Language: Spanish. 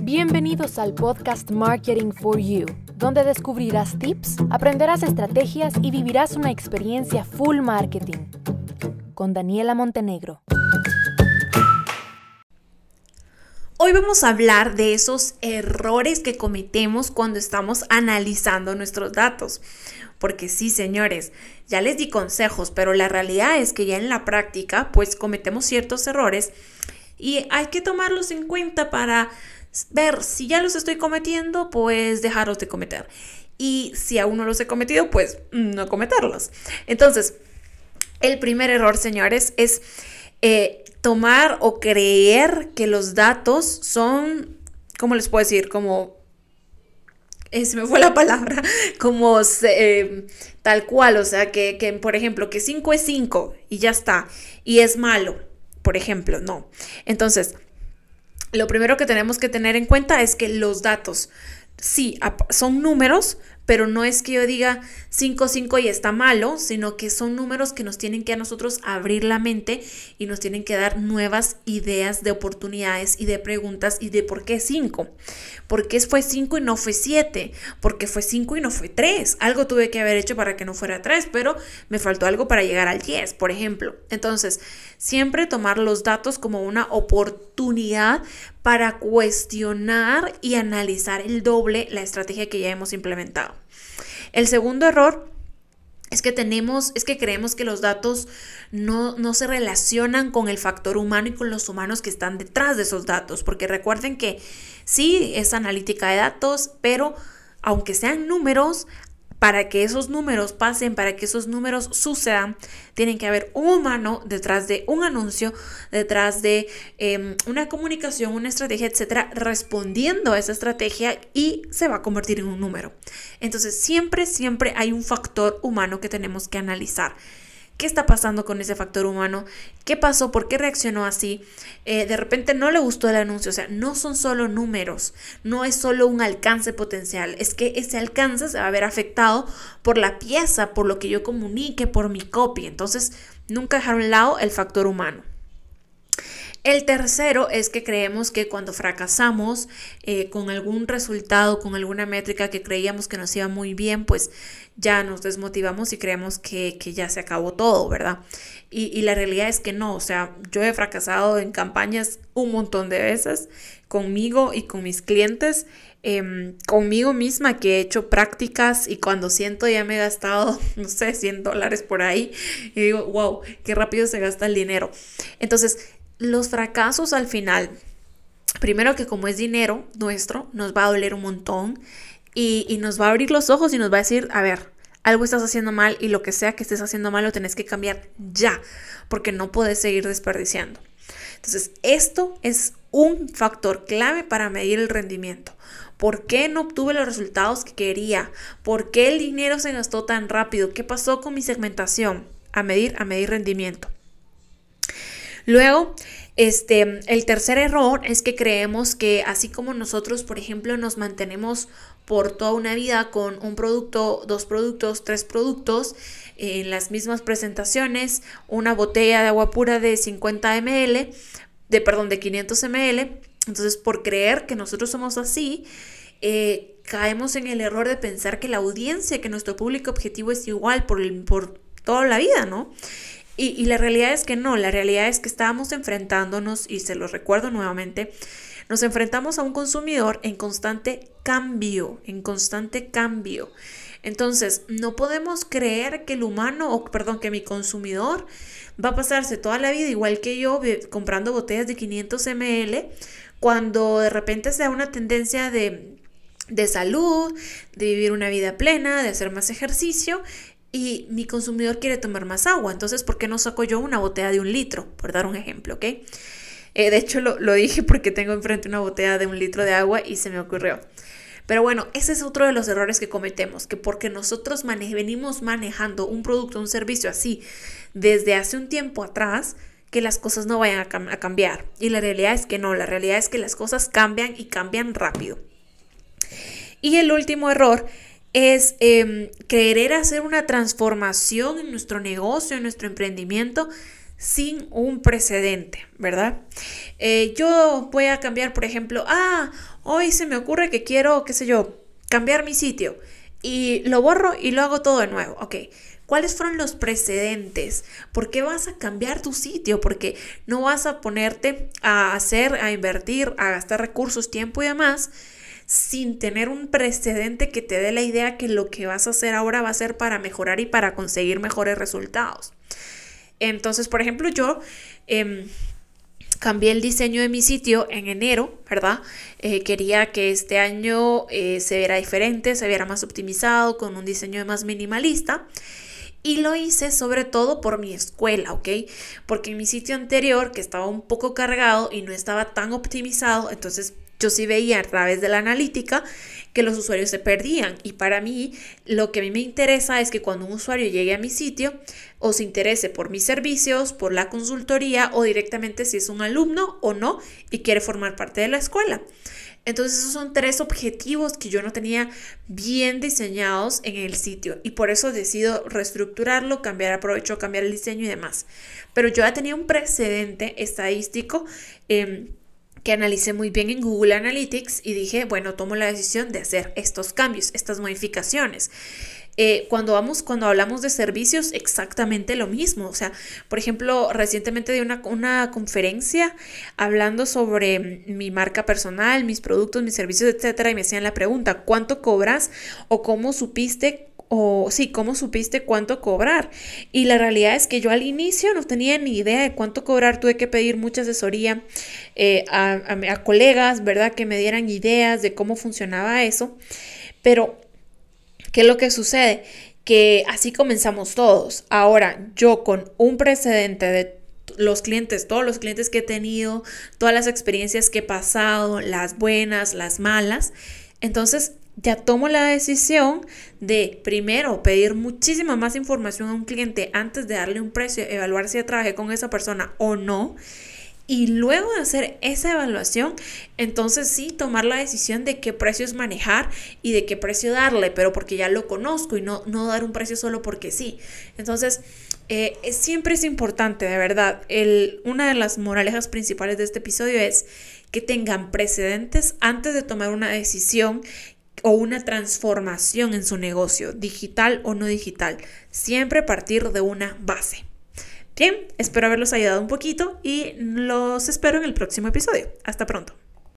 Bienvenidos al podcast Marketing for You, donde descubrirás tips, aprenderás estrategias y vivirás una experiencia full marketing. Con Daniela Montenegro. Hoy vamos a hablar de esos errores que cometemos cuando estamos analizando nuestros datos. Porque sí, señores, ya les di consejos, pero la realidad es que ya en la práctica, pues cometemos ciertos errores y hay que tomarlos en cuenta para ver si ya los estoy cometiendo, pues dejarlos de cometer. Y si aún no los he cometido, pues no cometerlos. Entonces, el primer error, señores, es eh, tomar o creer que los datos son, ¿cómo les puedo decir? Como eh, se me fue la palabra, como eh, tal cual, o sea, que, que, por ejemplo, que 5 es 5 y ya está, y es malo, por ejemplo, no. Entonces, lo primero que tenemos que tener en cuenta es que los datos, sí, son números, pero no es que yo diga 5, 5 y está malo, sino que son números que nos tienen que a nosotros abrir la mente y nos tienen que dar nuevas ideas de oportunidades y de preguntas y de por qué 5. ¿Por qué fue 5 y no fue 7? ¿Por qué fue 5 y no fue 3? Algo tuve que haber hecho para que no fuera 3, pero me faltó algo para llegar al 10, por ejemplo. Entonces, siempre tomar los datos como una oportunidad para cuestionar y analizar el doble la estrategia que ya hemos implementado. El segundo error es que tenemos, es que creemos que los datos no, no, se relacionan con el factor humano y con los humanos que están detrás de esos datos, porque recuerden que sí es analítica de datos, pero aunque sean números, para que esos números pasen, para que esos números sucedan, tienen que haber un humano detrás de un anuncio, detrás de em, una comunicación, una estrategia, etcétera, respondiendo a esa estrategia y se va a convertir en un número. Entonces, siempre, siempre hay un factor humano que tenemos que analizar. ¿Qué está pasando con ese factor humano? ¿Qué pasó? ¿Por qué reaccionó así? Eh, de repente no le gustó el anuncio. O sea, no son solo números, no es solo un alcance potencial. Es que ese alcance se va a ver afectado por la pieza, por lo que yo comunique, por mi copy. Entonces, nunca dejar a un lado el factor humano. El tercero es que creemos que cuando fracasamos eh, con algún resultado, con alguna métrica que creíamos que nos iba muy bien, pues ya nos desmotivamos y creemos que, ya se acabó todo, ¿verdad? Y, la realidad es que no, o sea, yo he fracasado en campañas un montón de veces conmigo y con mis clientes. Em, conmigo misma que he hecho prácticas y cuando siento ya me he gastado, no sé, 100 dólares por ahí y digo, wow, qué rápido se gasta el dinero. Entonces, los fracasos al final, primero que como es dinero nuestro, nos va a doler un montón y, nos va a abrir los ojos y nos va a decir, a ver, algo estás haciendo mal y lo que sea que estés haciendo mal lo tenés que cambiar ya, porque no puedes seguir desperdiciando. Entonces, esto es un factor clave para medir el rendimiento. ¿Por qué no obtuve los resultados que quería? ¿Por qué el dinero se gastó tan rápido? ¿Qué pasó con mi segmentación? A medir, a medir rendimiento. Luego, este, el tercer error es que creemos que así como nosotros, por ejemplo, nos mantenemos por toda una vida con un producto, dos productos, tres productos en las mismas presentaciones, una botella de agua pura de 50 ml, de perdón, de 500 ml. Entonces, por creer que nosotros somos así, eh, caemos en el error de pensar que la audiencia, que nuestro público objetivo es igual por, por toda la vida, ¿no? Y, la realidad es que no, la realidad es que estábamos enfrentándonos, y se lo recuerdo nuevamente, nos enfrentamos a un consumidor en constante cambio, en constante cambio. Entonces, no podemos creer que el humano, o perdón, que mi consumidor va a pasarse toda la vida igual que yo comprando botellas de 500 ml cuando de repente sea una tendencia de, de salud, de vivir una vida plena, de hacer más ejercicio y mi consumidor quiere tomar más agua. Entonces, ¿por qué no saco yo una botella de un litro? Por dar un ejemplo, ¿ok? Eh, de hecho, lo, lo, dije porque tengo enfrente una botella de un litro de agua y se me ocurrió. Pero bueno, ese es otro de los errores que cometemos, que porque nosotros venimos manejando un producto, un servicio así desde hace un tiempo atrás, que las cosas no vayan a, a cambiar. Y la realidad es que no, la realidad es que las cosas cambian y cambian rápido. Y el último error es em, querer hacer una transformación en nuestro negocio, en nuestro emprendimiento, sin un precedente, ¿verdad? Eh, yo voy a cambiar, por ejemplo, ah, hoy se me ocurre que quiero, qué sé yo, cambiar mi sitio y lo borro y lo hago todo de nuevo. Ok, ¿cuáles fueron los precedentes? ¿Por qué vas a cambiar tu sitio? Porque no vas a ponerte a hacer, a invertir, a gastar recursos, tiempo y demás sin tener un precedente que te dé la idea que lo que vas a hacer ahora va a ser para mejorar y para conseguir mejores resultados. Entonces, por ejemplo, yo em, cambié el diseño de mi sitio en enero, ¿verdad? Eh, quería que este año eh, se viera diferente, se viera más optimizado, con un diseño más minimalista. Y lo hice sobre todo por mi escuela, ¿ok? Porque en mi sitio anterior, que estaba un poco cargado y no estaba tan optimizado, entonces yo sí veía a través de la analítica que los usuarios se perdían. Y para mí, lo que a mí me interesa es que cuando un usuario llegue a mi sitio o se interese por mis servicios, por la consultoría o directamente si es un alumno o no y quiere formar parte de la escuela. Entonces esos son tres objetivos que yo no tenía bien diseñados en el sitio y por eso decido reestructurarlo, cambiar aprovecho, cambiar el diseño y demás. Pero yo ya tenía un precedente estadístico. Eh, que analicé muy bien en Google Analytics y dije, bueno, tomo la decisión de hacer estos cambios, estas modificaciones. Eh, cuando vamos, cuando hablamos de servicios, exactamente lo mismo. O sea, por ejemplo, recientemente di una, una conferencia hablando sobre mi marca personal, mis productos, mis servicios, etcétera, y me hacían la pregunta, ¿cuánto cobras o cómo supiste o sí, ¿cómo supiste cuánto cobrar? Y la realidad es que yo al inicio no tenía ni idea de cuánto cobrar, tuve que pedir mucha asesoría eh, a, a, colegas, ¿verdad? Que me dieran ideas de cómo funcionaba eso. Pero, ¿qué es lo que sucede? Que así comenzamos todos. Ahora, yo con un precedente de los clientes, todos los clientes que he tenido, todas las experiencias que he pasado, las buenas, las malas, entonces ya tomo la decisión de primero pedir muchísima más información a un cliente antes de darle un precio, evaluar si ya trabajé con esa persona o no. Y luego de hacer esa evaluación, entonces sí tomar la decisión de qué precios manejar y de qué precio darle, pero porque ya lo conozco y no, no dar un precio solo porque sí. Entonces, eh, siempre es importante, de verdad. El, una de las moralejas principales de este episodio es que tengan precedentes antes de tomar una decisión o una transformación en su negocio, digital o no digital. Siempre partir de una base. Bien, espero haberlos ayudado un poquito y los espero en el próximo episodio. Hasta pronto.